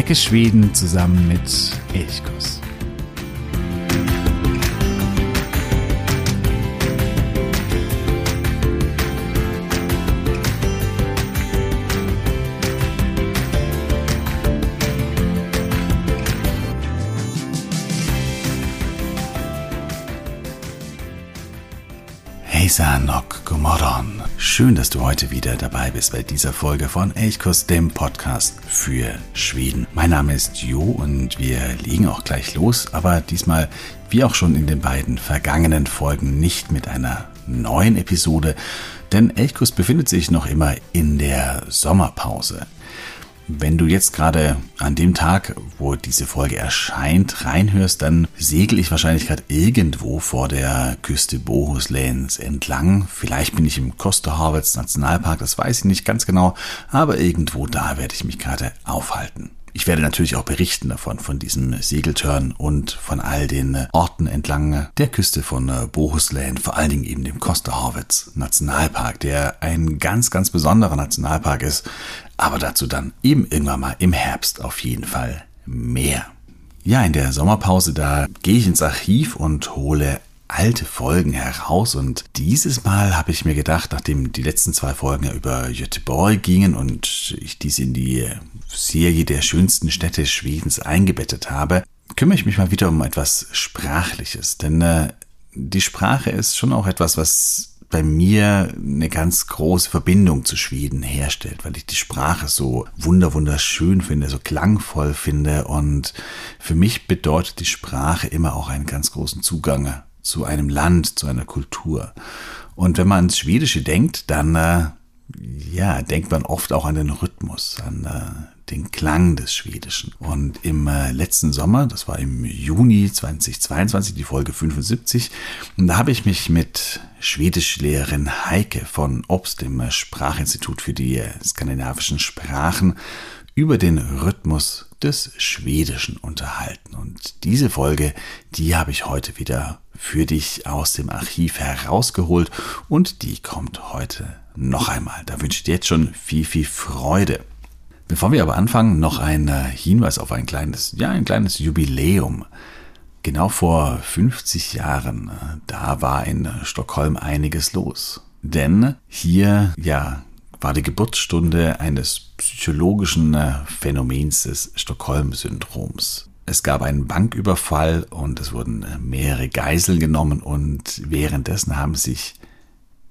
Entdecke Schweden zusammen mit Elchkuss. Schön, dass du heute wieder dabei bist bei dieser Folge von Elchkurs, dem Podcast für Schweden. Mein Name ist Jo und wir legen auch gleich los, aber diesmal, wie auch schon in den beiden vergangenen Folgen, nicht mit einer neuen Episode, denn Elchkurs befindet sich noch immer in der Sommerpause. Wenn du jetzt gerade an dem Tag, wo diese Folge erscheint, reinhörst, dann segel ich wahrscheinlich gerade irgendwo vor der Küste Bohusläns entlang. Vielleicht bin ich im Kosterhavets Nationalpark, das weiß ich nicht ganz genau, aber irgendwo da werde ich mich gerade aufhalten. Ich werde natürlich auch berichten davon, von diesem Segeltörn und von all den Orten entlang der Küste von Bohuslän, vor allen Dingen eben dem Kosterhavets Nationalpark, der ein ganz, ganz besonderer Nationalpark ist, aber dazu dann eben irgendwann mal im Herbst auf jeden Fall mehr. Ja, in der Sommerpause, da gehe ich ins Archiv und hole alte Folgen heraus und dieses Mal habe ich mir gedacht, nachdem die letzten zwei Folgen ja über Göteborg gingen und ich diese in die Serie der schönsten Städte Schwedens eingebettet habe, kümmere ich mich mal wieder um etwas Sprachliches, denn äh, die Sprache ist schon auch etwas, was bei mir eine ganz große Verbindung zu Schweden herstellt, weil ich die Sprache so wunder wunderschön finde, so klangvoll finde und für mich bedeutet die Sprache immer auch einen ganz großen Zugang zu einem Land, zu einer Kultur. Und wenn man ans Schwedische denkt, dann äh, ja, denkt man oft auch an den Rhythmus, an äh, den Klang des Schwedischen. Und im äh, letzten Sommer, das war im Juni 2022, die Folge 75, da habe ich mich mit Schwedischlehrerin Heike von Obst, dem äh, Sprachinstitut für die äh, skandinavischen Sprachen, über den Rhythmus des Schwedischen unterhalten. Und diese Folge, die habe ich heute wieder für dich aus dem Archiv herausgeholt und die kommt heute noch einmal. Da wünsche ich dir jetzt schon viel, viel Freude. Bevor wir aber anfangen, noch ein äh, Hinweis auf ein kleines, ja, ein kleines Jubiläum. Genau vor 50 Jahren, äh, da war in Stockholm einiges los. Denn hier, ja, war die Geburtsstunde eines psychologischen äh, Phänomens des Stockholm-Syndroms. Es gab einen Banküberfall und es wurden mehrere Geiseln genommen und währenddessen haben sich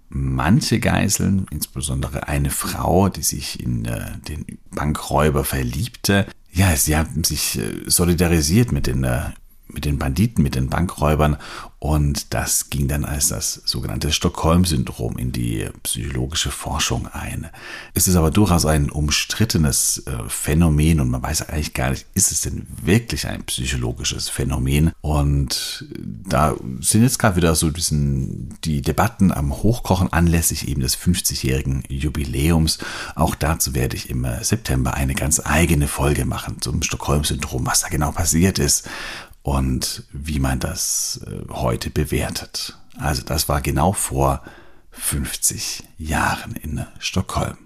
manche Geiseln, insbesondere eine Frau, die sich in äh, den Bankräuber verliebte, ja, sie haben sich äh, solidarisiert mit den äh, mit den Banditen, mit den Bankräubern und das ging dann als das sogenannte Stockholm-Syndrom in die psychologische Forschung ein. Es ist aber durchaus ein umstrittenes äh, Phänomen und man weiß eigentlich gar nicht, ist es denn wirklich ein psychologisches Phänomen? Und da sind jetzt gerade wieder so ein bisschen die Debatten am Hochkochen anlässlich eben des 50-jährigen Jubiläums. Auch dazu werde ich im September eine ganz eigene Folge machen zum Stockholm-Syndrom, was da genau passiert ist und wie man das äh, heute bewertet. Also das war genau vor 50 Jahren in Stockholm.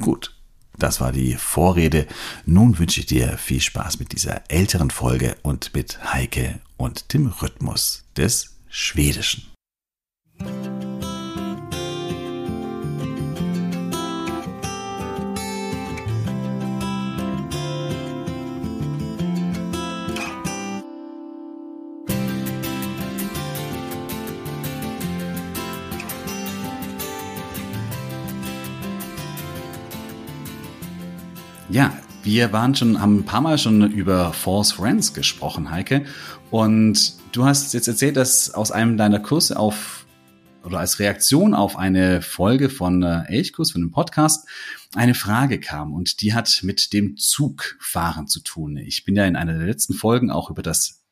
Gut, das war die Vorrede. Nun wünsche ich dir viel Spaß mit dieser älteren Folge und mit Heike und dem Rhythmus des Schwedischen. Ja, wir waren schon, haben ein paar Mal schon über False Friends gesprochen, Heike. Und du hast jetzt erzählt, dass aus einem deiner Kurse auf oder als Reaktion auf eine Folge von äh, Elchkurs, von einem Podcast, eine Frage kam und die hat mit dem Zugfahren zu tun. Ich bin ja in einer der letzten Folgen auch über das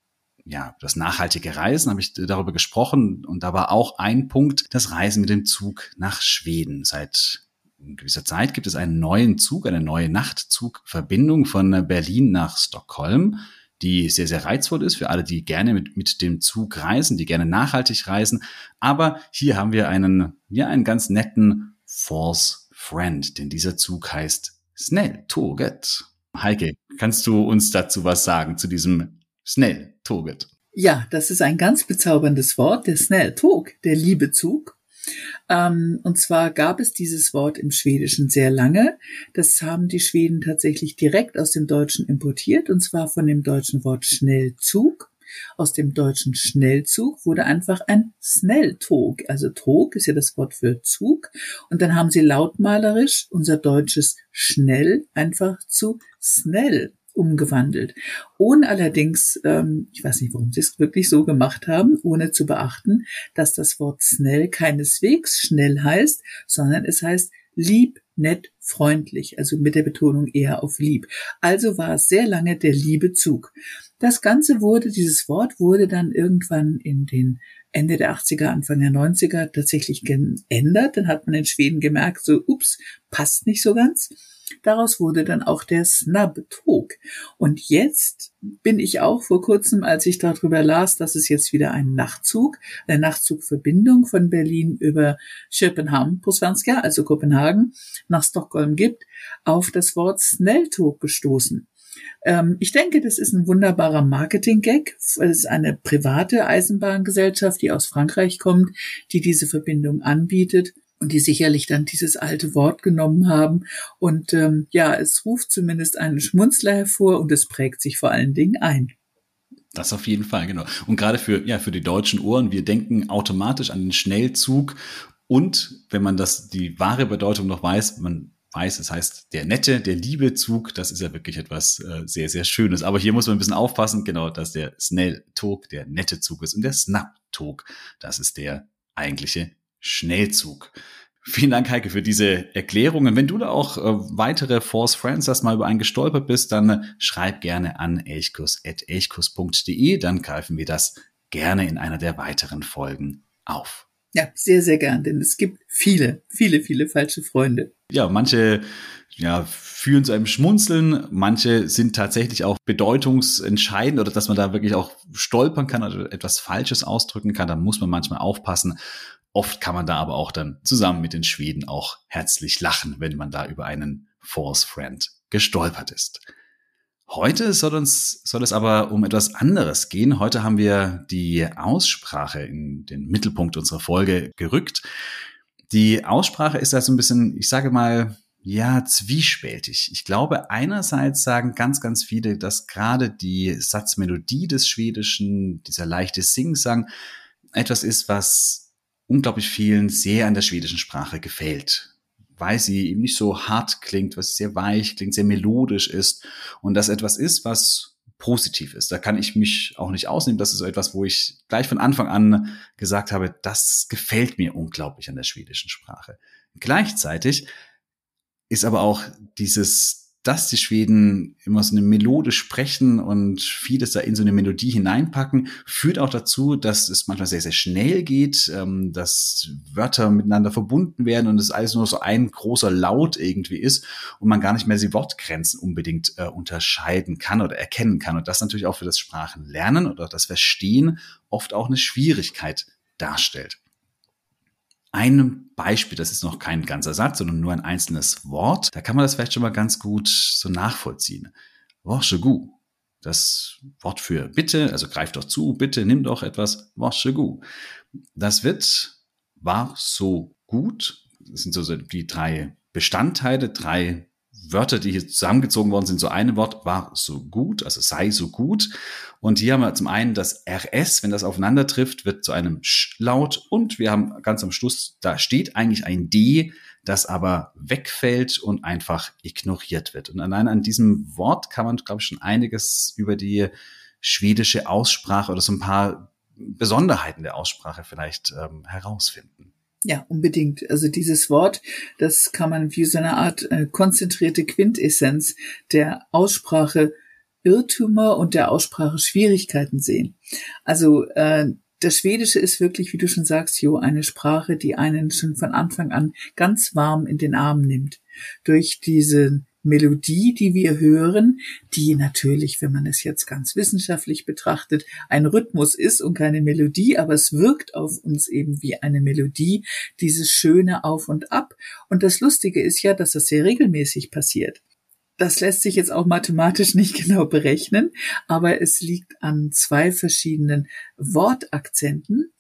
ja, das nachhaltige Reisen habe ich darüber gesprochen und da war auch ein Punkt das Reisen mit dem Zug nach Schweden. Seit gewisser Zeit gibt es einen neuen Zug, eine neue Nachtzugverbindung von Berlin nach Stockholm, die sehr, sehr reizvoll ist für alle, die gerne mit, mit dem Zug reisen, die gerne nachhaltig reisen. Aber hier haben wir einen, ja, einen ganz netten False Friend, denn dieser Zug heißt Snelltåget. Heike, kannst du uns dazu was sagen, zu diesem Snelltoget? Ja, das ist ein ganz bezauberndes Wort, der Snelltog, der Liebezug. Ähm, und zwar gab es dieses Wort im Schwedischen sehr lange. Das haben die Schweden tatsächlich direkt aus dem Deutschen importiert, und zwar von dem deutschen Wort Schnellzug. Aus dem deutschen Schnellzug wurde einfach ein Snelltog. Also Tog ist ja das Wort für Zug. Und dann haben sie lautmalerisch unser deutsches Schnell einfach zu Snell umgewandelt. Ohne allerdings, ähm, ich weiß nicht, warum sie es wirklich so gemacht haben, ohne zu beachten, dass das Wort schnell keineswegs schnell heißt, sondern es heißt lieb, nett, freundlich, also mit der Betonung eher auf lieb. Also war es sehr lange der Liebezug. Das Ganze wurde, dieses Wort wurde dann irgendwann in den Ende der 80er, Anfang der 90er tatsächlich geändert. Dann hat man in Schweden gemerkt, so, ups, passt nicht so ganz. Daraus wurde dann auch der Snub-Tog. Und jetzt bin ich auch vor kurzem, als ich darüber las, dass es jetzt wieder einen Nachtzug, eine Nachtzugverbindung von Berlin über Köpenhamn, Posvanska, also Kopenhagen, nach Stockholm gibt, auf das Wort Snelltog gestoßen. Ähm, ich denke, das ist ein wunderbarer Marketing-Gag. Es ist eine private Eisenbahngesellschaft, die aus Frankreich kommt, die diese Verbindung anbietet und die sicherlich dann dieses alte Wort genommen haben. Und ähm, ja, es ruft zumindest einen Schmunzler hervor und es prägt sich vor allen Dingen ein. Das auf jeden Fall, genau. Und gerade für, ja, für die deutschen Ohren, wir denken automatisch an den Schnellzug. Und wenn man das, die wahre Bedeutung noch weiß, man weiß, es heißt der nette, der liebe Zug, das ist ja wirklich etwas äh, sehr, sehr Schönes. Aber hier muss man ein bisschen aufpassen, genau, dass der Snell-Tog der nette Zug ist und der Snap-Tog, das ist der eigentliche Schnellzug. Vielen Dank, Heike, für diese Erklärungen. Wenn du da auch äh, weitere Force Friends hast, mal über einen gestolpert bist, dann äh, schreib gerne an elchkus.elchkus.de, dann greifen wir das gerne in einer der weiteren Folgen auf. Ja, sehr, sehr gern, denn es gibt viele, viele, viele falsche Freunde. Ja, manche ja, führen zu einem Schmunzeln. Manche sind tatsächlich auch bedeutungsentscheidend oder dass man da wirklich auch stolpern kann oder etwas Falsches ausdrücken kann. Da muss man manchmal aufpassen. Oft kann man da aber auch dann zusammen mit den Schweden auch herzlich lachen, wenn man da über einen False Friend gestolpert ist. Heute soll uns, soll es aber um etwas anderes gehen. Heute haben wir die Aussprache in den Mittelpunkt unserer Folge gerückt. Die Aussprache ist da so ein bisschen, ich sage mal, ja, zwiespältig. Ich glaube, einerseits sagen ganz, ganz viele, dass gerade die Satzmelodie des Schwedischen, dieser leichte Singsang, etwas ist, was unglaublich vielen sehr an der schwedischen Sprache gefällt, weil sie eben nicht so hart klingt, was sehr weich klingt, sehr melodisch ist und das etwas ist, was positiv ist. Da kann ich mich auch nicht ausnehmen. Das ist so etwas, wo ich gleich von Anfang an gesagt habe, das gefällt mir unglaublich an der schwedischen Sprache. Gleichzeitig ist aber auch dieses dass die Schweden immer so eine Melode sprechen und vieles da in so eine Melodie hineinpacken, führt auch dazu, dass es manchmal sehr, sehr schnell geht, ähm, dass Wörter miteinander verbunden werden und es alles nur so ein großer Laut irgendwie ist und man gar nicht mehr die Wortgrenzen unbedingt äh, unterscheiden kann oder erkennen kann. Und das natürlich auch für das Sprachenlernen oder das Verstehen oft auch eine Schwierigkeit darstellt einem Beispiel, das ist noch kein ganzer Satz, sondern nur ein einzelnes Wort, da kann man das vielleicht schon mal ganz gut so nachvollziehen. Waschegu. Das Wort für bitte, also greif doch zu, bitte nimm doch etwas. Waschegu. Das wird war so gut. Das sind so die drei Bestandteile, drei Wörter, die hier zusammengezogen worden sind, so ein Wort war so gut, also sei so gut. Und hier haben wir zum einen das RS, wenn das aufeinander trifft, wird zu einem Sch-Laut. Und wir haben ganz am Schluss, da steht eigentlich ein D, das aber wegfällt und einfach ignoriert wird. Und allein an diesem Wort kann man, glaube ich, schon einiges über die schwedische Aussprache oder so ein paar Besonderheiten der Aussprache vielleicht ähm, herausfinden. Ja, unbedingt. Also dieses Wort, das kann man wie so eine Art äh, konzentrierte Quintessenz der Aussprache Irrtümer und der Aussprache Schwierigkeiten sehen. Also äh, das Schwedische ist wirklich, wie du schon sagst, Jo, eine Sprache, die einen schon von Anfang an ganz warm in den Arm nimmt. Durch diese Melodie, die wir hören, die natürlich, wenn man es jetzt ganz wissenschaftlich betrachtet, ein Rhythmus ist und keine Melodie, aber es wirkt auf uns eben wie eine Melodie, dieses schöne Auf und Ab. Und das Lustige ist ja, dass das sehr regelmäßig passiert. das lässt sich jetzt auch mathematisch nicht genau berechnen, aber es liegt an zwei verschiedenen Wortakzenten,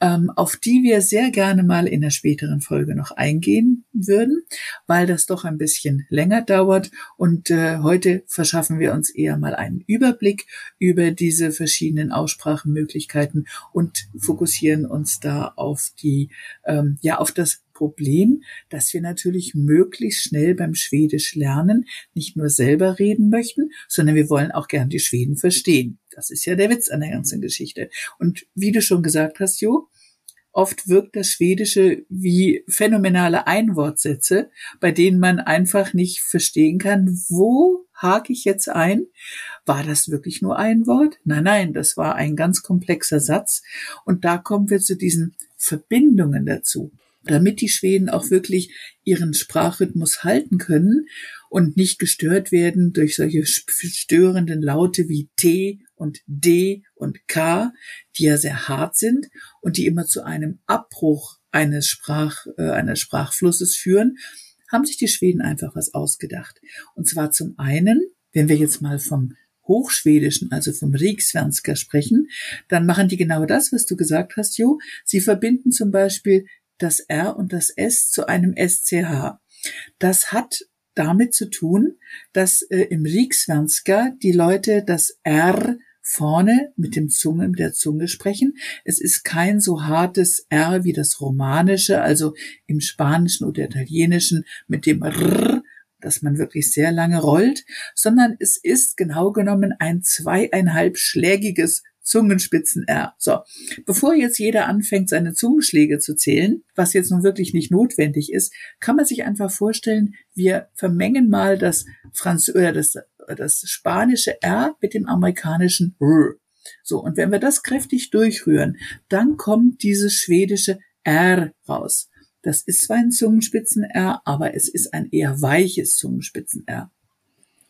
ähm, auf die wir sehr gerne mal in der späteren Folge noch eingehen würden, weil das doch ein bisschen länger dauert und äh, heute verschaffen wir uns eher mal einen Überblick über diese verschiedenen Aussprachenmöglichkeiten und fokussieren uns da auf die, ähm, ja, auf das Problem, dass wir natürlich möglichst schnell beim Schwedisch lernen nicht nur selber reden möchten, sondern wir wollen auch gern die Schweden verstehen. Das ist ja der Witz an der ganzen Geschichte. Und wie du schon gesagt hast, Jo, oft wirkt das Schwedische wie phänomenale Einwortsätze, bei denen man einfach nicht verstehen kann, wo hake ich jetzt ein? War das wirklich nur ein Wort? Nein, nein, das war ein ganz komplexer Satz. Und da kommen wir zu diesen Verbindungen dazu damit die Schweden auch wirklich ihren Sprachrhythmus halten können und nicht gestört werden durch solche störenden Laute wie T und D und K, die ja sehr hart sind und die immer zu einem Abbruch eines Sprach, äh, eines Sprachflusses führen, haben sich die Schweden einfach was ausgedacht. Und zwar zum einen, wenn wir jetzt mal vom Hochschwedischen, also vom Riksvenska sprechen, dann machen die genau das, was du gesagt hast, Jo. Sie verbinden zum Beispiel das R und das S zu einem SCH. Das hat damit zu tun, dass äh, im Riksvenska die Leute das R vorne mit dem Zunge, mit der Zunge sprechen. Es ist kein so hartes R wie das Romanische, also im Spanischen oder Italienischen mit dem R, dass man wirklich sehr lange rollt, sondern es ist genau genommen ein zweieinhalb schlägiges Zungenspitzen R. So, bevor jetzt jeder anfängt, seine Zungenschläge zu zählen, was jetzt nun wirklich nicht notwendig ist, kann man sich einfach vorstellen, wir vermengen mal das Franz oder das, das spanische R mit dem amerikanischen R. So, und wenn wir das kräftig durchrühren, dann kommt dieses schwedische R raus. Das ist zwar ein Zungenspitzen-R, aber es ist ein eher weiches Zungenspitzen-R.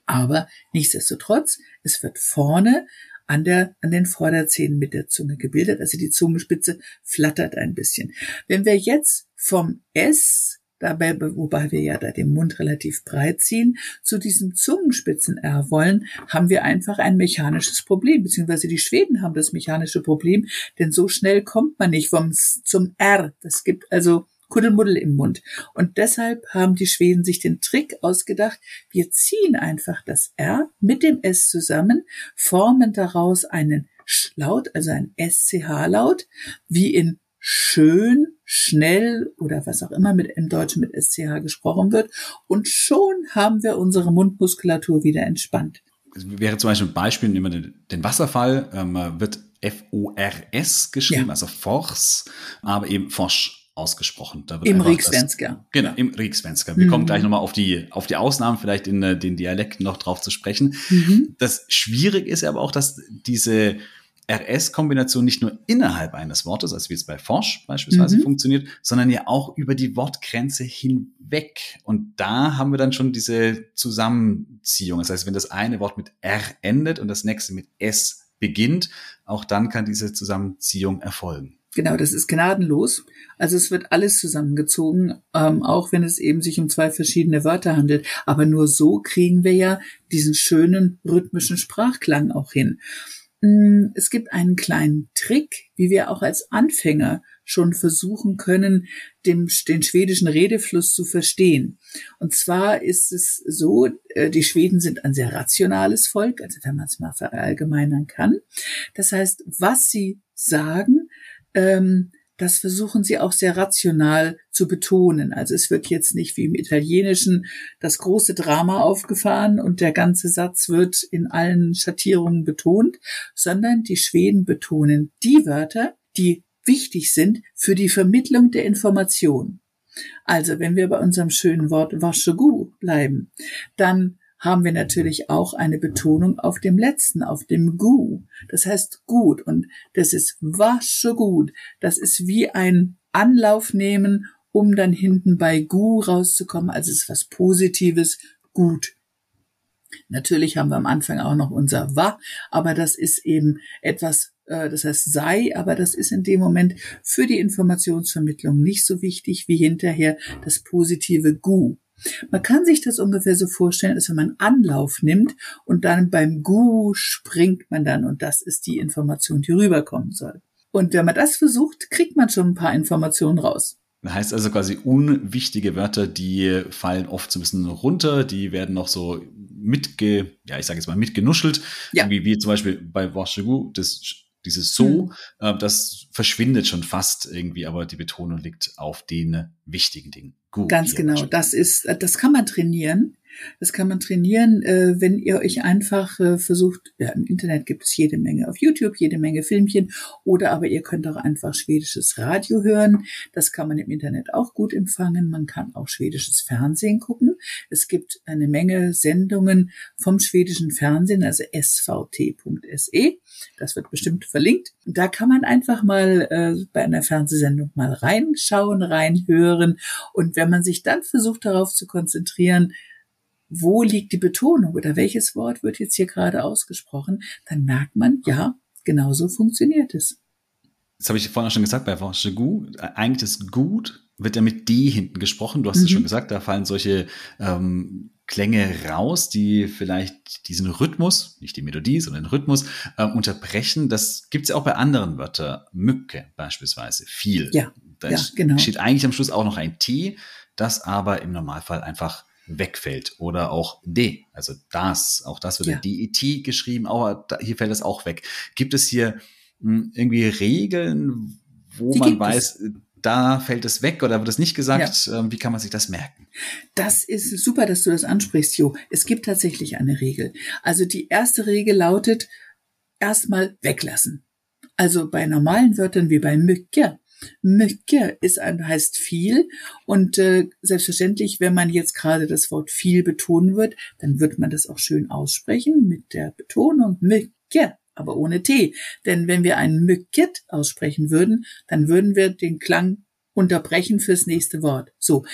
Aber nichtsdestotrotz, es wird vorne an der, an den Vorderzähnen mit der Zunge gebildet. Also die Zungenspitze flattert ein bisschen. Wenn wir jetzt vom S dabei, wobei wir ja da den Mund relativ breit ziehen, zu diesem Zungenspitzen-R wollen, haben wir einfach ein mechanisches Problem, beziehungsweise die Schweden haben das mechanische Problem, denn so schnell kommt man nicht vom S zum R. Das gibt also Kuddelmuddel im Mund. Und deshalb haben die Schweden sich den Trick ausgedacht, wir ziehen einfach das R mit dem S zusammen, formen daraus einen Schlaut, also ein SCH-Laut, wie in schön, schnell oder was auch immer mit im Deutschen mit SCH gesprochen wird. Und schon haben wir unsere Mundmuskulatur wieder entspannt. Das wäre zum Beispiel ein Beispiel, nehmen wir den, den Wasserfall, ähm, wird F-O-R-S geschrieben, ja. also Force, aber eben Forsch ausgesprochen. Im Rieksvenska. Genau, im Rieksvenska. Wir mhm. kommen gleich nochmal auf die, auf die Ausnahmen, vielleicht in äh, den Dialekten noch drauf zu sprechen. Mhm. Das schwierig ist aber auch, dass diese RS-Kombination nicht nur innerhalb eines Wortes, also wie es bei Forsch beispielsweise mhm. funktioniert, sondern ja auch über die Wortgrenze hinweg. Und da haben wir dann schon diese Zusammenziehung. Das heißt, wenn das eine Wort mit R endet und das nächste mit S beginnt, auch dann kann diese Zusammenziehung erfolgen. Genau, das ist gnadenlos. Also es wird alles zusammengezogen, ähm, auch wenn es eben sich um zwei verschiedene Wörter handelt. Aber nur so kriegen wir ja diesen schönen rhythmischen Sprachklang auch hin. Mm, es gibt einen kleinen Trick, wie wir auch als Anfänger schon versuchen können, dem, den schwedischen Redefluss zu verstehen. Und zwar ist es so, äh, die Schweden sind ein sehr rationales Volk, also wenn man es mal verallgemeinern kann. Das heißt, was sie sagen, ähm, das versuchen sie auch sehr rational zu betonen. Also es wird jetzt nicht wie im Italienischen das große Drama aufgefahren und der ganze Satz wird in allen Schattierungen betont, sondern die Schweden betonen die Wörter, die wichtig sind für die Vermittlung der Information. Also wenn wir bei unserem schönen Wort Waschegu bleiben, dann haben wir natürlich auch eine Betonung auf dem letzten, auf dem Gu. Das heißt gut und das ist wasche gut. Das ist wie ein Anlauf nehmen, um dann hinten bei Gu rauszukommen. Also es ist was Positives, gut. Natürlich haben wir am Anfang auch noch unser Wa, aber das ist eben etwas, äh, das heißt sei, aber das ist in dem Moment für die Informationsvermittlung nicht so wichtig wie hinterher das positive Gu. Man kann sich das ungefähr so vorstellen, als wenn man Anlauf nimmt und dann beim Gu springt man dann und das ist die Information, die rüberkommen soll. Und wenn man das versucht, kriegt man schon ein paar Informationen raus. Heißt also quasi unwichtige Wörter, die fallen oft so ein bisschen runter, die werden noch so mitge, ja, ich sage jetzt mal mitgenuschelt, ja. wie, wie zum Beispiel bei Washegu, das dieses so, mhm. äh, das verschwindet schon fast irgendwie, aber die Betonung liegt auf den wichtigen Dingen. Gut, Ganz genau. Das ist, das kann man trainieren. Das kann man trainieren, äh, wenn ihr euch einfach äh, versucht, ja, im Internet gibt es jede Menge auf YouTube, jede Menge Filmchen, oder aber ihr könnt auch einfach schwedisches Radio hören. Das kann man im Internet auch gut empfangen. Man kann auch schwedisches Fernsehen gucken. Es gibt eine Menge Sendungen vom schwedischen Fernsehen, also svt.se. Das wird bestimmt verlinkt. Da kann man einfach mal äh, bei einer Fernsehsendung mal reinschauen, reinhören. Und wenn man sich dann versucht darauf zu konzentrieren, wo liegt die Betonung oder welches Wort wird jetzt hier gerade ausgesprochen, dann merkt man, ja, genauso funktioniert es. Das habe ich vorhin auch schon gesagt bei Gu. Eigentlich das Gut wird ja mit D hinten gesprochen. Du hast mhm. es schon gesagt, da fallen solche ähm, Klänge raus, die vielleicht diesen Rhythmus, nicht die Melodie, sondern den Rhythmus ähm, unterbrechen. Das gibt es ja auch bei anderen Wörtern. Mücke beispielsweise, viel. Ja, da ja, genau. steht eigentlich am Schluss auch noch ein T, das aber im Normalfall einfach wegfällt. Oder auch D, also das, auch das wird ja. DET geschrieben, aber hier fällt es auch weg. Gibt es hier hm, irgendwie Regeln, wo Die man weiß, es. da fällt es weg oder wird es nicht gesagt? Ja. Ähm, wie kann man sich das merken? Das ist super, dass du das ansprichst, Jo. Es gibt tatsächlich eine Regel. Also die erste Regel lautet, erstmal weglassen. Also bei normalen Wörtern wie bei Mücke Mycket ist ein, heißt viel und äh, selbstverständlich, wenn man jetzt gerade das Wort viel betonen wird, dann wird man das auch schön aussprechen mit der Betonung Mycket, aber ohne T. Denn wenn wir ein Mycket aussprechen würden, dann würden wir den Klang unterbrechen fürs nächste Wort. So.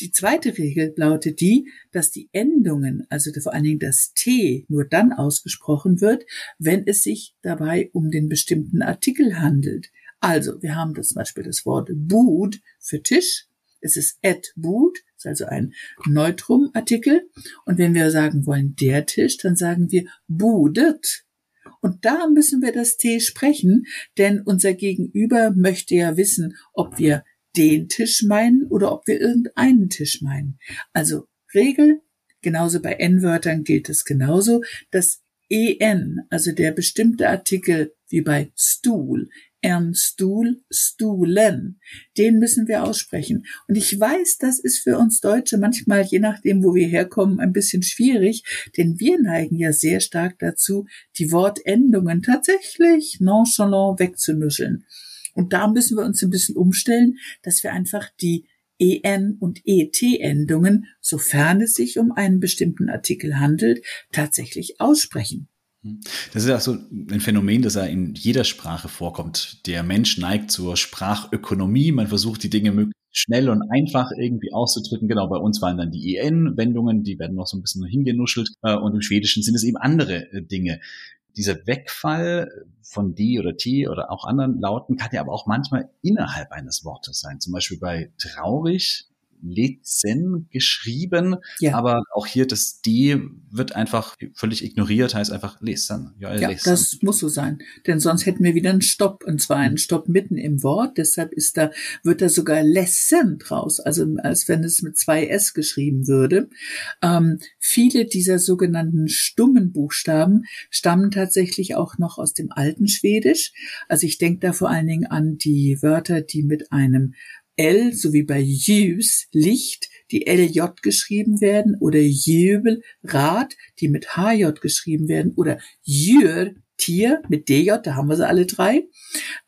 Die zweite Regel lautet die, dass die Endungen, also vor allen Dingen das T, nur dann ausgesprochen wird, wenn es sich dabei um den bestimmten Artikel handelt. Also, wir haben das zum Beispiel das Wort Bud für Tisch. Es ist et Bud, ist also ein Neutrum-Artikel. Und wenn wir sagen wollen der Tisch, dann sagen wir budet. Und da müssen wir das T sprechen, denn unser Gegenüber möchte ja wissen, ob wir den Tisch meinen oder ob wir irgendeinen Tisch meinen. Also Regel, genauso bei N-Wörtern gilt es genauso, das en, also der bestimmte Artikel wie bei Stuhl, Ern Stuhl, Stuhlen. Den müssen wir aussprechen. Und ich weiß, das ist für uns Deutsche manchmal, je nachdem, wo wir herkommen, ein bisschen schwierig, denn wir neigen ja sehr stark dazu, die Wortendungen tatsächlich nonchalant wegzunuscheln. Und da müssen wir uns ein bisschen umstellen, dass wir einfach die EN und ET-Endungen, sofern es sich um einen bestimmten Artikel handelt, tatsächlich aussprechen. Das ist ja so ein Phänomen, das ja in jeder Sprache vorkommt. Der Mensch neigt zur Sprachökonomie. Man versucht die Dinge möglichst schnell und einfach irgendwie auszudrücken. Genau, bei uns waren dann die EN-Wendungen, die werden noch so ein bisschen hingenuschelt. Äh, und im Schwedischen sind es eben andere äh, Dinge. Dieser Wegfall von D oder T oder auch anderen Lauten kann ja aber auch manchmal innerhalb eines Wortes sein. Zum Beispiel bei traurig Lezen geschrieben, ja. aber auch hier das D wird einfach völlig ignoriert, heißt einfach lesen. Ja, ja lesen. das muss so sein, denn sonst hätten wir wieder einen Stopp und zwar einen Stopp mitten im Wort. Deshalb ist da wird da sogar lesen draus, also als wenn es mit zwei S geschrieben würde. Ähm, viele dieser sogenannten stummen Buchstaben stammen tatsächlich auch noch aus dem alten Schwedisch. Also ich denke da vor allen Dingen an die Wörter, die mit einem L sowie bei Jüs Licht, die LJ geschrieben werden, oder Jöbel Rad, die mit HJ geschrieben werden, oder Jür Tier mit DJ, da haben wir sie alle drei.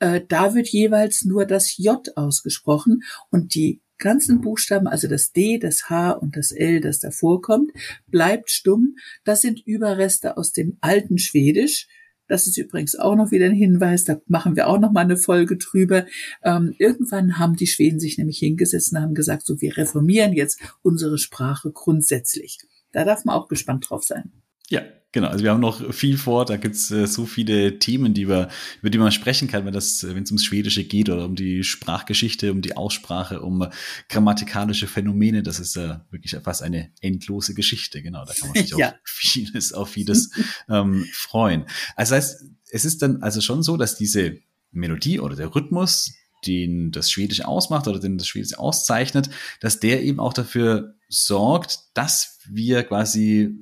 Äh, da wird jeweils nur das J ausgesprochen und die ganzen Buchstaben, also das D, das H und das L, das davor kommt, bleibt stumm. Das sind Überreste aus dem alten Schwedisch. Das ist übrigens auch noch wieder ein Hinweis, da machen wir auch noch mal eine Folge drüber. Ähm, irgendwann haben die Schweden sich nämlich hingesetzt und haben gesagt, so wir reformieren jetzt unsere Sprache grundsätzlich. Da darf man auch gespannt drauf sein. Ja, Genau, also wir haben noch viel vor, da gibt's äh, so viele Themen, die wir, über die man sprechen kann, wenn das, wenn es ums Schwedische geht oder um die Sprachgeschichte, um die Aussprache, um grammatikalische Phänomene. Das ist äh, wirklich fast eine endlose Geschichte, genau. Da kann man sich ja. auf vieles, auf vieles ähm, freuen. Also das heißt, es ist dann also schon so, dass diese Melodie oder der Rhythmus, den das Schwedische ausmacht oder den das Schwedische auszeichnet, dass der eben auch dafür sorgt, dass wir quasi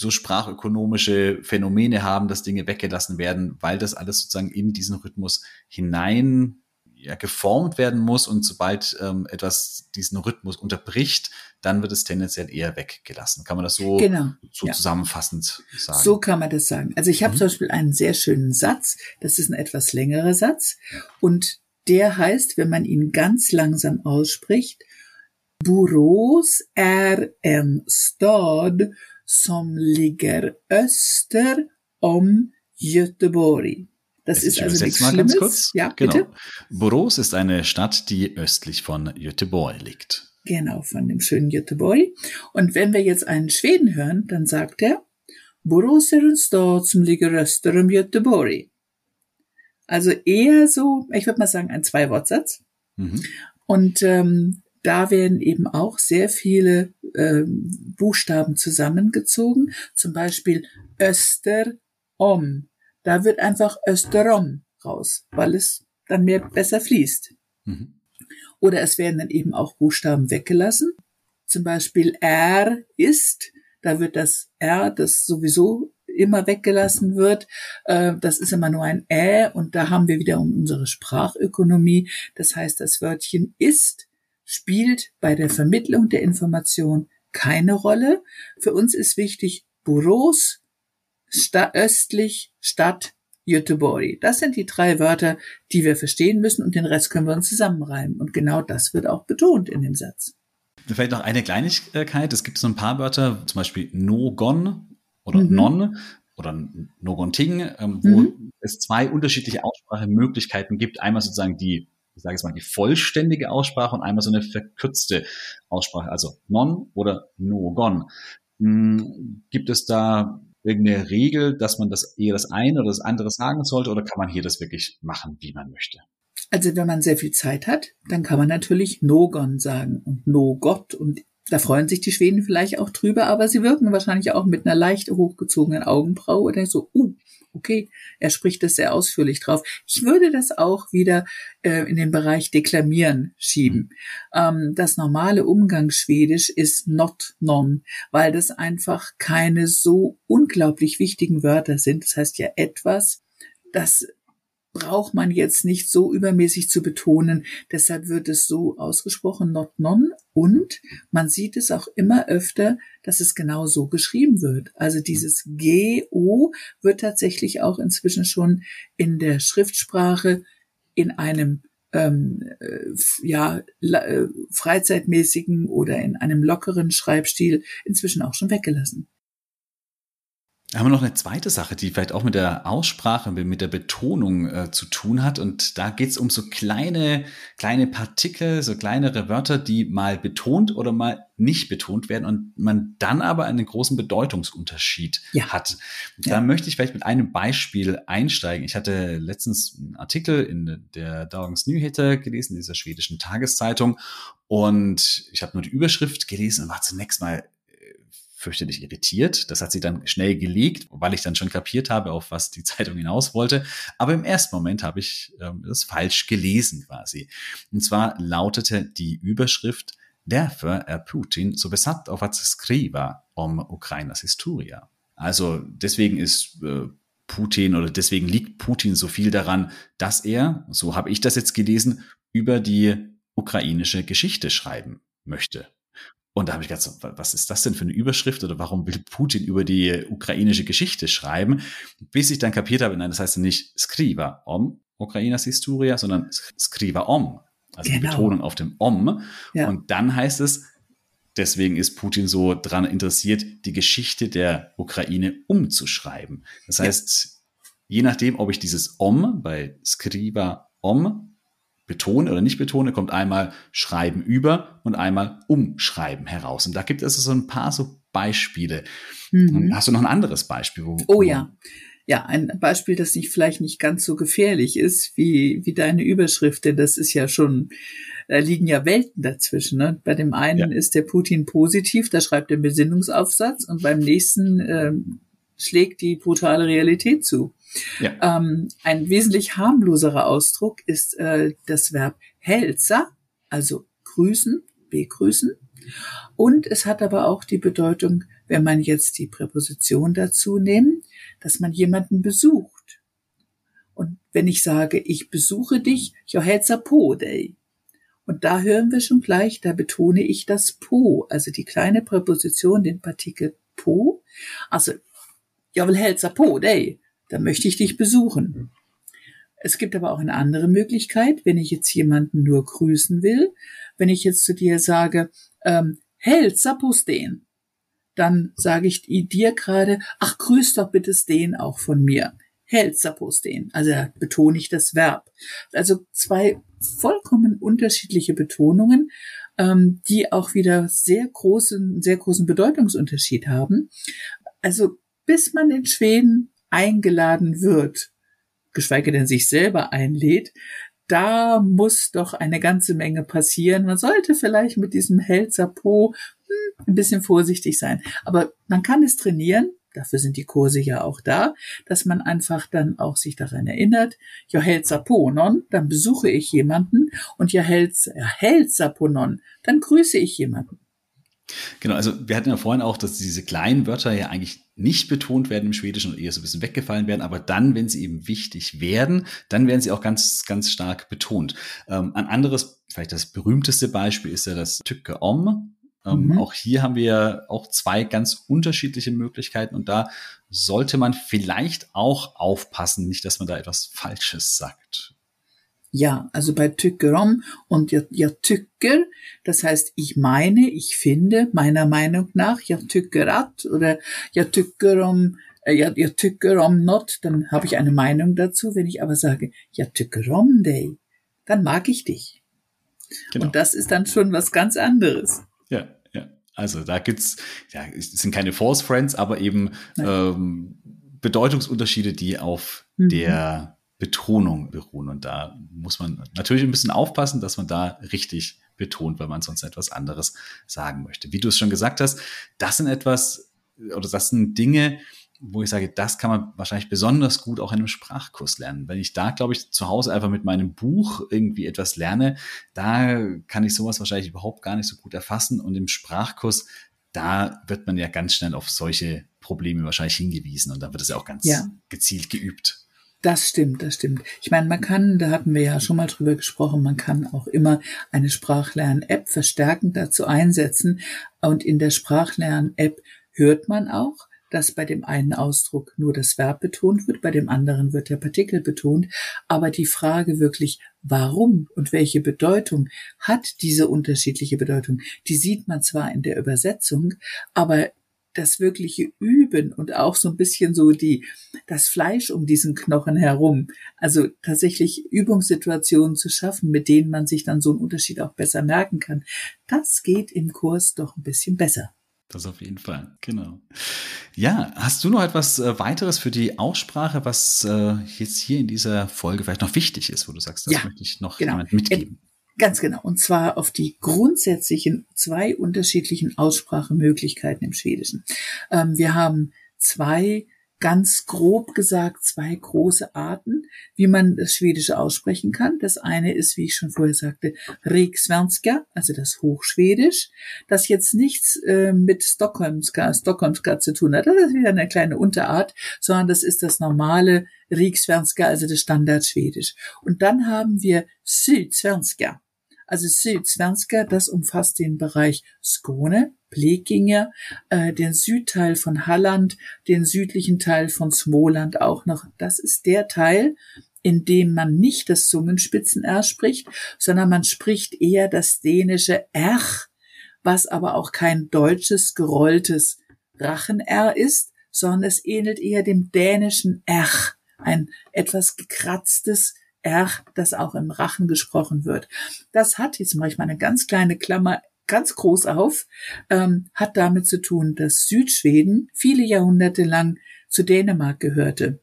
so sprachökonomische Phänomene haben, dass Dinge weggelassen werden, weil das alles sozusagen in diesen Rhythmus hinein ja, geformt werden muss und sobald ähm, etwas diesen Rhythmus unterbricht, dann wird es tendenziell eher weggelassen. Kann man das so, genau, so ja. zusammenfassend sagen? So kann man das sagen. Also ich habe mhm. zum Beispiel einen sehr schönen Satz, das ist ein etwas längerer Satz und der heißt, wenn man ihn ganz langsam ausspricht, Borås är en stad som ligger öster om Göteborg. Das ist also nichts mal Schlimmes. Ganz kurz. Ja, genau. bitte. Borås ist eine Stadt, die östlich von Göteborg liegt. Genau, von dem schönen Göteborg. Und wenn wir jetzt einen Schweden hören, dann sagt er, Borås är en stad som ligger öster om Göteborg. Also eher so, ich würde mal sagen, ein Zwei-Wortsatz. Mhm. Und ähm, da werden eben auch sehr viele äh, Buchstaben zusammengezogen, zum Beispiel Österom. Da wird einfach Österom raus, weil es dann mehr besser fließt. Mhm. Oder es werden dann eben auch Buchstaben weggelassen. Zum Beispiel R ist, da wird das R, das sowieso immer weggelassen wird. Äh, das ist immer nur ein Ä und da haben wir wieder unsere Sprachökonomie. Das heißt, das Wörtchen ist spielt bei der Vermittlung der Information keine Rolle. Für uns ist wichtig Borås, sta östlich, Stadt, Göteborg. Das sind die drei Wörter, die wir verstehen müssen und den Rest können wir uns zusammenreimen. Und genau das wird auch betont in dem Satz. Vielleicht noch eine Kleinigkeit. Es gibt so ein paar Wörter, zum Beispiel Nogon oder mhm. Non oder Nogonting, ähm, wo mhm. es zwei unterschiedliche Aussprachemöglichkeiten gibt. Einmal sozusagen die ich sage jetzt mal die vollständige Aussprache und einmal so eine verkürzte Aussprache, also non oder no gon. Hm, gibt es da irgendeine Regel, dass man das eher das eine oder das andere sagen sollte oder kann man hier das wirklich machen, wie man möchte? Also wenn man sehr viel Zeit hat, dann kann man natürlich No-Gon sagen und No-Gott und da freuen sich die Schweden vielleicht auch drüber, aber sie wirken wahrscheinlich auch mit einer leicht hochgezogenen Augenbraue oder so, uh, okay, er spricht das sehr ausführlich drauf. Ich würde das auch wieder äh, in den Bereich Deklamieren schieben. Ähm, das normale Umgangsschwedisch ist not non, weil das einfach keine so unglaublich wichtigen Wörter sind. Das heißt ja etwas, das braucht man jetzt nicht so übermäßig zu betonen. Deshalb wird es so ausgesprochen, not non. Und man sieht es auch immer öfter, dass es genau so geschrieben wird. Also dieses GO wird tatsächlich auch inzwischen schon in der Schriftsprache in einem ähm, äh, ja, äh, freizeitmäßigen oder in einem lockeren Schreibstil inzwischen auch schon weggelassen haben wir noch eine zweite Sache, die vielleicht auch mit der Aussprache, mit der Betonung äh, zu tun hat. Und da geht es um so kleine, kleine Partikel, so kleinere Wörter, die mal betont oder mal nicht betont werden und man dann aber einen großen Bedeutungsunterschied ja. hat. Da ja. möchte ich vielleicht mit einem Beispiel einsteigen. Ich hatte letztens einen Artikel in der Dagens Nyheter gelesen, dieser schwedischen Tageszeitung. Und ich habe nur die Überschrift gelesen und war zunächst mal fürchterlich irritiert. Das hat sie dann schnell gelegt, weil ich dann schon kapiert habe, auf was die Zeitung hinaus wollte. Aber im ersten Moment habe ich ähm, das falsch gelesen quasi. Und zwar lautete die Überschrift Därför är Putin so besatt av att skriva om Ukrainas historia. Also deswegen ist äh, Putin oder deswegen liegt Putin so viel daran, dass er, so habe ich das jetzt gelesen, über die ukrainische Geschichte schreiben möchte. Und da habe ich gedacht, so, was ist das denn für eine Überschrift oder warum will Putin über die ukrainische Geschichte schreiben? Bis ich dann kapiert habe, nein, das heißt nicht Skriva om Ukrainas Historia, sondern Skriva om. Also genau. die Betonung auf dem om. Ja. Und dann heißt es, deswegen ist Putin so dran interessiert, die Geschichte der Ukraine umzuschreiben. Das heißt, ja. je nachdem, ob ich dieses om bei Skriva om betone oder nicht betone, kommt einmal Schreiben über und einmal Umschreiben heraus. Und da gibt es so ein paar so Beispiele. Mhm. Hast du noch ein anderes Beispiel? Wo, oh ja. Ja, ein Beispiel, das nicht, vielleicht nicht ganz so gefährlich ist wie, wie deine Überschrift, denn das ist ja schon, da liegen ja Welten dazwischen. Ne? Bei dem einen ja. ist der Putin positiv, da schreibt er einen Besinnungsaufsatz und beim nächsten äh, schlägt die brutale Realität zu. Ja. Ähm, ein wesentlich harmloserer Ausdruck ist äh, das Verb Helzer, also grüßen, begrüßen. Und es hat aber auch die Bedeutung, wenn man jetzt die Präposition dazu nimmt, dass man jemanden besucht. Und wenn ich sage, ich besuche dich, jo helza po day. Und da hören wir schon gleich, da betone ich das po, also die kleine Präposition, den Partikel po. Also, jag vill hälsa po day. Da möchte ich dich besuchen. Es gibt aber auch eine andere Möglichkeit, wenn ich jetzt jemanden nur grüßen will. Wenn ich jetzt zu dir sage, ähm, hälsa på Sten, dann sage ich dir gerade, ach, grüß doch bitte Sten auch von mir. Hälsa på Sten. Also betone ich das Verb. Also zwei vollkommen unterschiedliche Betonungen, ähm, die auch wieder sehr großen, sehr großen Bedeutungsunterschied haben. Also bis man in Schweden eingeladen wird, geschweige denn sich selber einlädt, da muss doch eine ganze Menge passieren. Man sollte vielleicht mit diesem Helzer Po hm, ein bisschen vorsichtig sein. Aber man kann es trainieren. Dafür sind die Kurse ja auch da, dass man einfach dann auch sich daran erinnert, ja Helzer Ponon, dann besuche ich jemanden und ja Helzer Ponon, dann grüße ich jemanden. Genau, also wir hatten ja vorhin auch, dass diese kleinen Wörter ja eigentlich nicht betont werden im Schwedischen und eher so ein bisschen weggefallen werden, aber dann, wenn sie eben wichtig werden, dann werden sie auch ganz, ganz stark betont. Ähm, ein anderes, vielleicht das berühmteste Beispiel ist ja das Tücke Om. Ähm, mhm. Auch hier haben wir auch zwei ganz unterschiedliche Möglichkeiten und da sollte man vielleicht auch aufpassen, nicht, dass man da etwas Falsches sagt. Ja, also bei tycker om und jag, jag tycker, das heißt ich meine, ich finde, meiner Meinung nach, jag tycker att oder jag tycker om, äh, jag, jag tycker om not, dann habe ich eine Meinung dazu. Wenn ich aber sage, jag tycker om dig, dann mag ich dich. Genau. Und das ist dann schon was ganz anderes. Ja, ja. Also da gibt's, ja, es sind keine False Friends, aber eben ähm, Bedeutungsunterschiede, die auf mhm. der Betonung beruhen. Und da muss man natürlich ein bisschen aufpassen, dass man da richtig betont, weil man sonst etwas anderes sagen möchte. Wie du es schon gesagt hast, das sind etwas oder das sind Dinge, wo ich sage, das kann man wahrscheinlich besonders gut auch in einem Sprachkurs lernen. Wenn ich da, glaube ich, zu Hause einfach mit meinem Buch irgendwie etwas lerne, da kann ich sowas wahrscheinlich überhaupt gar nicht so gut erfassen. Und im Sprachkurs, da wird man ja ganz schnell auf solche Probleme wahrscheinlich hingewiesen und da wird es ja auch ganz ja. gezielt geübt. Das stimmt, das stimmt. Ich meine, man kann, da hatten wir ja schon mal drüber gesprochen, man kann auch immer eine Sprachlern-App verstärkend dazu einsetzen. Und in der Sprachlern-App hört man auch, dass bei dem einen Ausdruck nur das Verb betont wird, bei dem anderen wird der Partikel betont. Aber die Frage wirklich, warum und welche Bedeutung hat diese unterschiedliche Bedeutung, die sieht man zwar in der Übersetzung, aber das wirkliche Üben und auch so ein bisschen so die, das Fleisch um diesen Knochen herum. Also tatsächlich Übungssituationen zu schaffen, mit denen man sich dann so einen Unterschied auch besser merken kann. Das geht im Kurs doch ein bisschen besser. Das auf jeden Fall, genau. Ja, hast du noch etwas äh, weiteres für die Aussprache, was äh, jetzt hier in dieser Folge vielleicht noch wichtig ist, wo du sagst, das ja, möchte ich noch genau. jemand mitgeben? Ganz genau. Und zwar auf die grundsätzlichen zwei unterschiedlichen Aussprachemöglichkeiten im Schwedischen. Ähm, wir haben zwei ganz grob gesagt zwei große Arten, wie man das Schwedische aussprechen kann. Das eine ist, wie ich schon vorher sagte, Riksvenska, also das Hochschwedisch, das jetzt nichts äh, mit Stockholmska, Stockholmska zu tun hat. Das ist wieder eine kleine Unterart, sondern das ist das normale Riksvenska, also das Standardschwedisch. Und dann haben wir Sydsvenska. Also Sydsvenska, das umfasst den Bereich Skåne, Blekinge, äh, den Südteil von Halland, den südlichen Teil von Smoland auch noch. Das ist der Teil, in dem man nicht das Zungenspitzen-R spricht, sondern man spricht eher das dänische R, was aber auch kein deutsches gerolltes Rachen-R ist, sondern es ähnelt eher dem dänischen R, ein etwas gekratztes R, das auch im Rachen gesprochen wird. Das hat, jetzt mache ich mal eine ganz kleine Klammer, ganz groß auf, ähm, hat damit zu tun, dass Südschweden viele Jahrhunderte lang zu Dänemark gehörte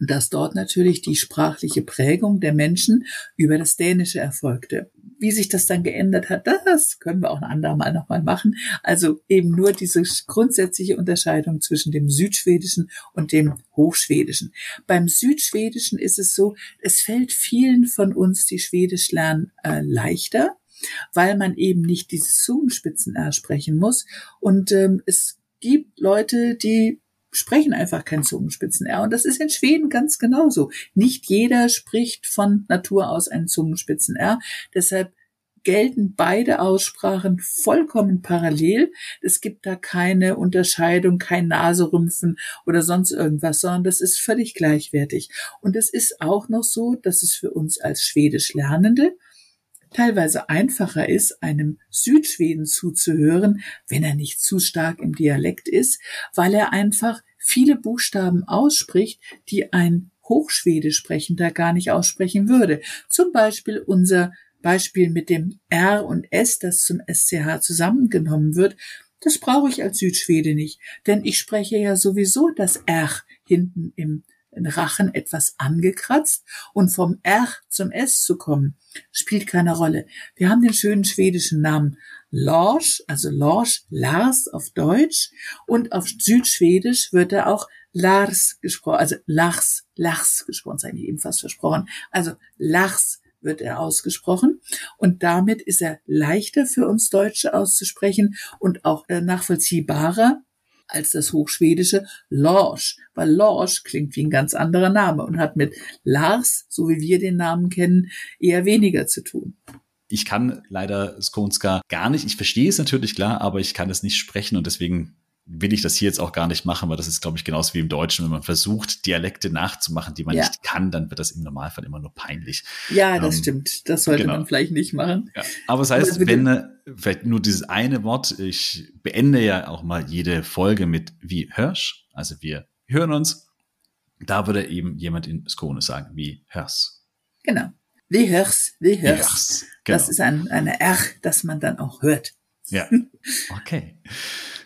und dass dort natürlich die sprachliche Prägung der Menschen über das Dänische erfolgte. Wie sich das dann geändert hat, das können wir auch ein andermal nochmal machen. Also eben nur diese grundsätzliche Unterscheidung zwischen dem Südschwedischen und dem Hochschwedischen. Beim Südschwedischen ist es so, es fällt vielen von uns, die Schwedisch lernen, äh, leichter, weil man eben nicht dieses Zungenspitzen-R sprechen muss. Und ähm, es gibt Leute, die sprechen einfach kein Zungenspitzen-R. Und das ist in Schweden ganz genauso. Nicht jeder spricht von Natur aus ein Zungenspitzen-R. Deshalb gelten beide Aussprachen vollkommen parallel. Es gibt da keine Unterscheidung, kein Naserümpfen oder sonst irgendwas, sondern das ist völlig gleichwertig. Und es ist auch noch so, dass es für uns als Schwedisch Lernende teilweise einfacher ist, einem Südschweden zuzuhören, wenn er nicht zu stark im Dialekt ist, weil er einfach viele Buchstaben ausspricht, die ein Hochschwedisch sprechender gar nicht aussprechen würde. Zum Beispiel unser Beispiel mit dem R und S, das zum SCH zusammengenommen wird, das brauche ich als Südschwede nicht, denn ich spreche ja sowieso das R hinten im Rachen etwas angekratzt und vom R zum S zu kommen, spielt keine Rolle. Wir haben den schönen schwedischen Namen Lars, also Lars, Lars auf Deutsch und auf Südschwedisch wird er auch Lars gesprochen, also Lars, Lars gesprochen, sei ich ebenfalls versprochen. Also Lars wird er ausgesprochen und damit ist er leichter für uns Deutsche auszusprechen und auch äh, nachvollziehbarer als das hochschwedische Lorsch, weil Lorsch klingt wie ein ganz anderer Name und hat mit Lars, so wie wir den Namen kennen, eher weniger zu tun. Ich kann leider Skonska gar nicht. Ich verstehe es natürlich klar, aber ich kann es nicht sprechen und deswegen will ich das hier jetzt auch gar nicht machen, weil das ist, glaube ich, genauso wie im Deutschen, wenn man versucht, Dialekte nachzumachen, die man ja. nicht kann, dann wird das im Normalfall immer nur peinlich. Ja, das ähm, stimmt. Das sollte genau. man vielleicht nicht machen. Ja. Aber das heißt, wenn äh, vielleicht nur dieses eine Wort, ich beende ja auch mal jede Folge mit wie hörsch, also wir hören uns, da würde eben jemand in Skone sagen, wie hörs. Genau. Wie hörs, wie hörs. Genau. Das ist ein, eine R, das man dann auch hört. Ja. Okay.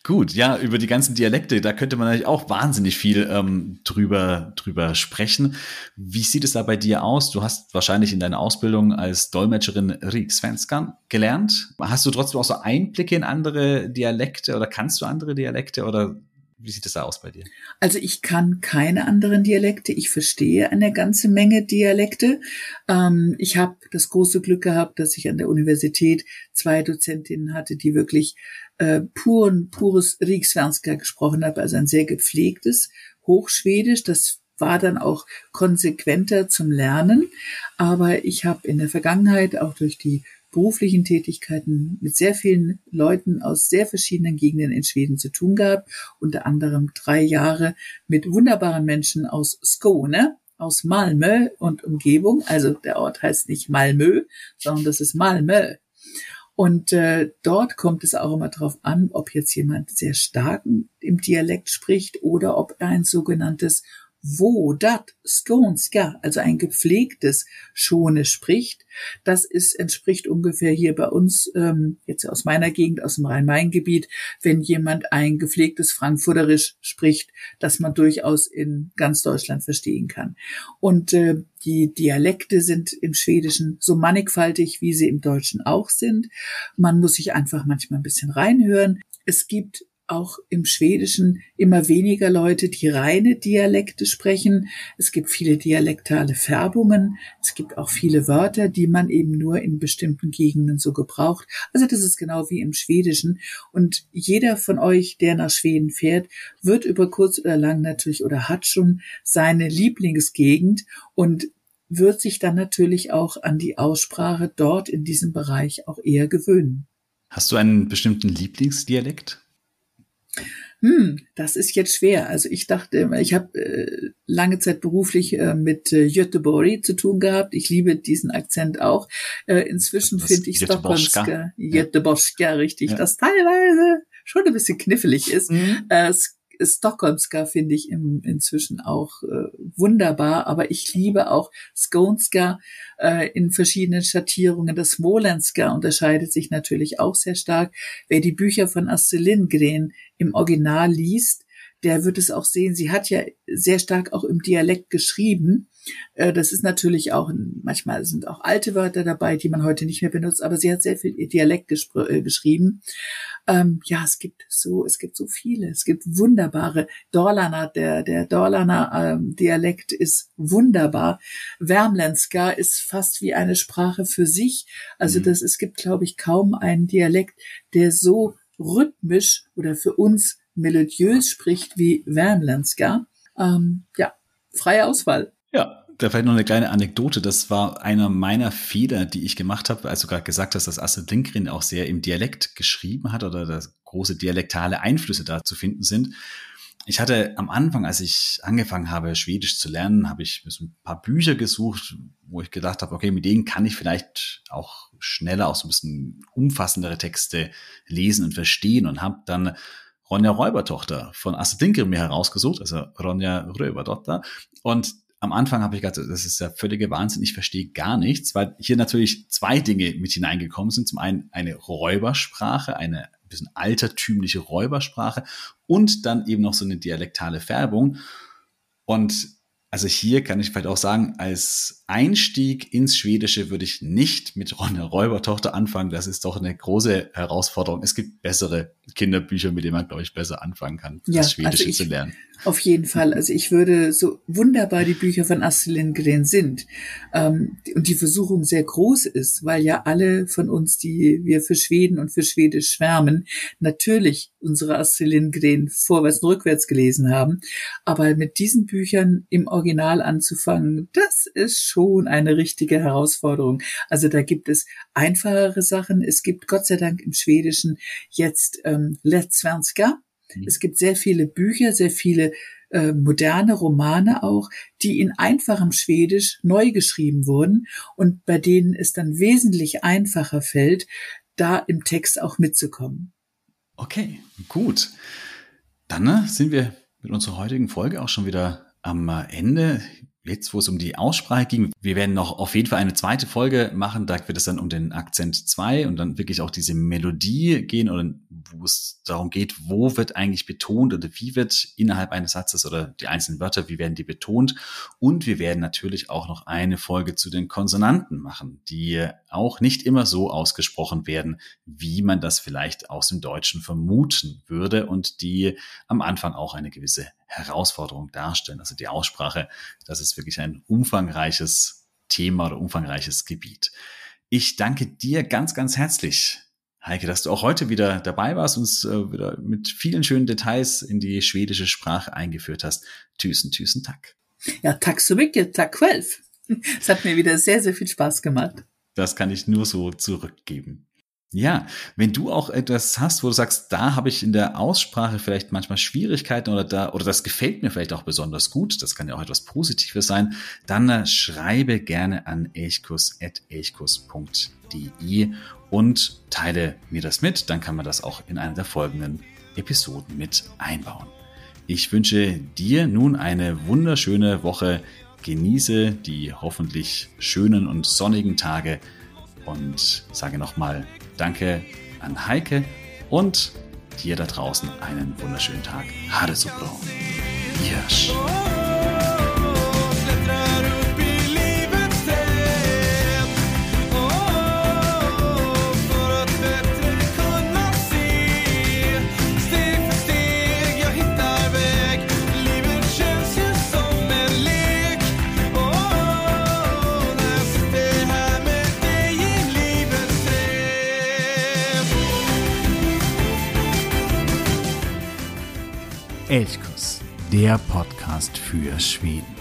Gut, ja, über die ganzen Dialekte, da könnte man natürlich auch wahnsinnig viel ähm, drüber, drüber sprechen. Wie sieht es da bei dir aus? Du hast wahrscheinlich in deiner Ausbildung als Dolmetscherin Riksvenskan gelernt. Hast du trotzdem auch so Einblicke in andere Dialekte oder kannst du andere Dialekte oder wie sieht es da aus bei dir? Also ich kann keine anderen Dialekte. Ich verstehe eine ganze Menge Dialekte. Ähm, ich habe das große Glück gehabt, dass ich an der Universität zwei Dozentinnen hatte, die wirklich äh, puren, pures Rieksvenska gesprochen haben, also ein sehr gepflegtes Hochschwedisch. Das war dann auch konsequenter zum Lernen. Aber ich habe in der Vergangenheit auch durch die beruflichen Tätigkeiten mit sehr vielen Leuten aus sehr verschiedenen Gegenden in Schweden zu tun gehabt, unter anderem drei Jahre mit wunderbaren Menschen aus Skåne, aus Malmö und Umgebung. Also der Ort heißt nicht Malmö, sondern das ist Malmö. Und äh, dort kommt es auch immer darauf an, ob jetzt jemand sehr stark im Dialekt spricht oder ob er ein sogenanntes Wodat Skånska, also ein gepflegtes Schone spricht. Das ist, entspricht ungefähr hier bei uns, ähm, jetzt aus meiner Gegend, aus dem Rhein-Main-Gebiet, wenn jemand ein gepflegtes Frankfurterisch spricht, das man durchaus in ganz Deutschland verstehen kann. Und äh, die Dialekte sind im Schwedischen so mannigfaltig, wie sie im Deutschen auch sind. Man muss sich einfach manchmal ein bisschen reinhören. Es gibt auch im Schwedischen immer weniger Leute, die reine Dialekte sprechen. Es gibt viele dialektale Färbungen. Es gibt auch viele Wörter, die man eben nur in bestimmten Gegenden so gebraucht. Also das ist genau wie im Schwedischen. Und jeder von euch, der nach Schweden fährt, wird über kurz oder lang natürlich oder hat schon seine Lieblingsgegend und wird sich dann natürlich auch an die Aussprache dort in diesem Bereich auch eher gewöhnen. Hast du einen bestimmten Lieblingsdialekt? Hm, das ist jetzt schwer. Also ich dachte, ich habe äh, lange Zeit beruflich äh, mit äh, Göteborg zu tun gehabt. Ich liebe diesen Akzent auch. Äh, inzwischen finde ich Stockholmska, Göteborgska, richtig, ja. das teilweise schon ein bisschen knifflig ist. Mhm. Äh, Stockholmska finde ich im, inzwischen auch äh, wunderbar, aber ich liebe auch Skånska äh, in verschiedenen Schattierungen. Das Smolenska unterscheidet sich natürlich auch sehr stark. Wer die Bücher von Astrid Lindgren im Original liest, der wird es auch sehen. Sie hat ja sehr stark auch im Dialekt geschrieben. Äh, das ist natürlich auch, manchmal sind auch alte Wörter dabei, die man heute nicht mehr benutzt, aber sie hat sehr viel Dialekt äh, geschrieben. Ähm, ja, es gibt so, es gibt so viele. Es gibt wunderbare Dorlaner, der, der Dorlaner ähm, Dialekt ist wunderbar. Wärmlenska ist fast wie eine Sprache für sich. Also mhm. das, es gibt, glaube ich, kaum einen Dialekt, der so rhythmisch oder für uns melodiös spricht wie Wärmlenska. Ähm, ja, freie Auswahl. Ja, da vielleicht noch eine kleine Anekdote. Das war einer meiner Fehler, die ich gemacht habe, als du gerade gesagt hast, dass Astrid Lindgren auch sehr im Dialekt geschrieben hat oder dass große dialektale Einflüsse da zu finden sind. Ich hatte am Anfang, als ich angefangen habe, Schwedisch zu lernen, habe ich so ein paar Bücher gesucht, wo ich gedacht habe, okay, mit denen kann ich vielleicht auch schneller, auch so ein bisschen umfassendere Texte lesen und verstehen und habe dann Ronja Räubertochter von Astrid Lindgren mir herausgesucht, also Ronja Räubertochter. Und am Anfang habe ich gedacht, das ist ja völliger Wahnsinn, ich verstehe gar nichts, weil hier natürlich zwei Dinge mit hineingekommen sind. Zum einen eine Räubersprache, eine ein bisschen altertümliche Räubersprache und dann eben noch so eine dialektale Färbung. Und also hier kann ich vielleicht auch sagen, als Einstieg ins Schwedische würde ich nicht mit Ronja Räubertochter anfangen. Das ist doch eine große Herausforderung. Es gibt bessere Kinderbücher, mit denen man, glaube ich, besser anfangen kann, ja, das Schwedische also ich, zu lernen. Auf jeden Fall. Also ich würde so wunderbar die Bücher von Astrid Lindgren sind ähm, und die Versuchung sehr groß ist, weil ja alle von uns, die wir für Schweden und für Schwedisch schwärmen, natürlich unsere Astrid Lindgren vorwärts und rückwärts gelesen haben. Aber mit diesen Büchern im Original anzufangen, das ist schon eine richtige Herausforderung. Also da gibt es einfachere Sachen. Es gibt Gott sei Dank im Schwedischen jetzt ähm, Lättsvenska Mhm. Es gibt sehr viele Bücher, sehr viele äh, moderne Romane auch, die in einfachem Schwedisch neu geschrieben wurden und bei denen es dann wesentlich einfacher fällt, da im Text auch mitzukommen. Okay, gut. Dann ne, sind wir mit unserer heutigen Folge auch schon wieder am Ende jetzt, wo es um die Aussprache ging, wir werden noch auf jeden Fall eine zweite Folge machen. Da wird es dann um den Akzent 2 und dann wirklich auch diese Melodie gehen oder wo es darum geht, wo wird eigentlich betont oder wie wird innerhalb eines Satzes oder die einzelnen Wörter, wie werden die betont. Und wir werden natürlich auch noch eine Folge zu den Konsonanten machen, die auch nicht immer so ausgesprochen werden, wie man das vielleicht aus dem Deutschen vermuten würde und die am Anfang auch eine gewisse Herausforderung darstellen. Also die Aussprache, das ist wirklich ein umfangreiches Thema oder umfangreiches Gebiet. Ich danke dir ganz, ganz herzlich, Heike, dass du auch heute wieder dabei warst, uns äh, wieder mit vielen schönen Details in die schwedische Sprache eingeführt hast. Tüsen, tüsen, tack. Ja, tack so mycket, tack själv. Es hat mir wieder sehr, sehr viel Spaß gemacht. Das kann ich nur so zurückgeben. Ja, wenn du auch etwas hast, wo du sagst, da habe ich in der Aussprache vielleicht manchmal Schwierigkeiten oder da oder das gefällt mir vielleicht auch besonders gut, das kann ja auch etwas Positives sein, dann äh, schreibe gerne an elchkus@elchkus.de und teile mir das mit, dann kann man das auch in einer der folgenden Episoden mit einbauen. Ich wünsche dir nun eine wunderschöne Woche. Genieße die hoffentlich schönen und sonnigen Tage und sage nochmal Danke an Heike und dir da draußen einen wunderschönen Tag. Hade so bra. Yes. Der Podcast für Schweden.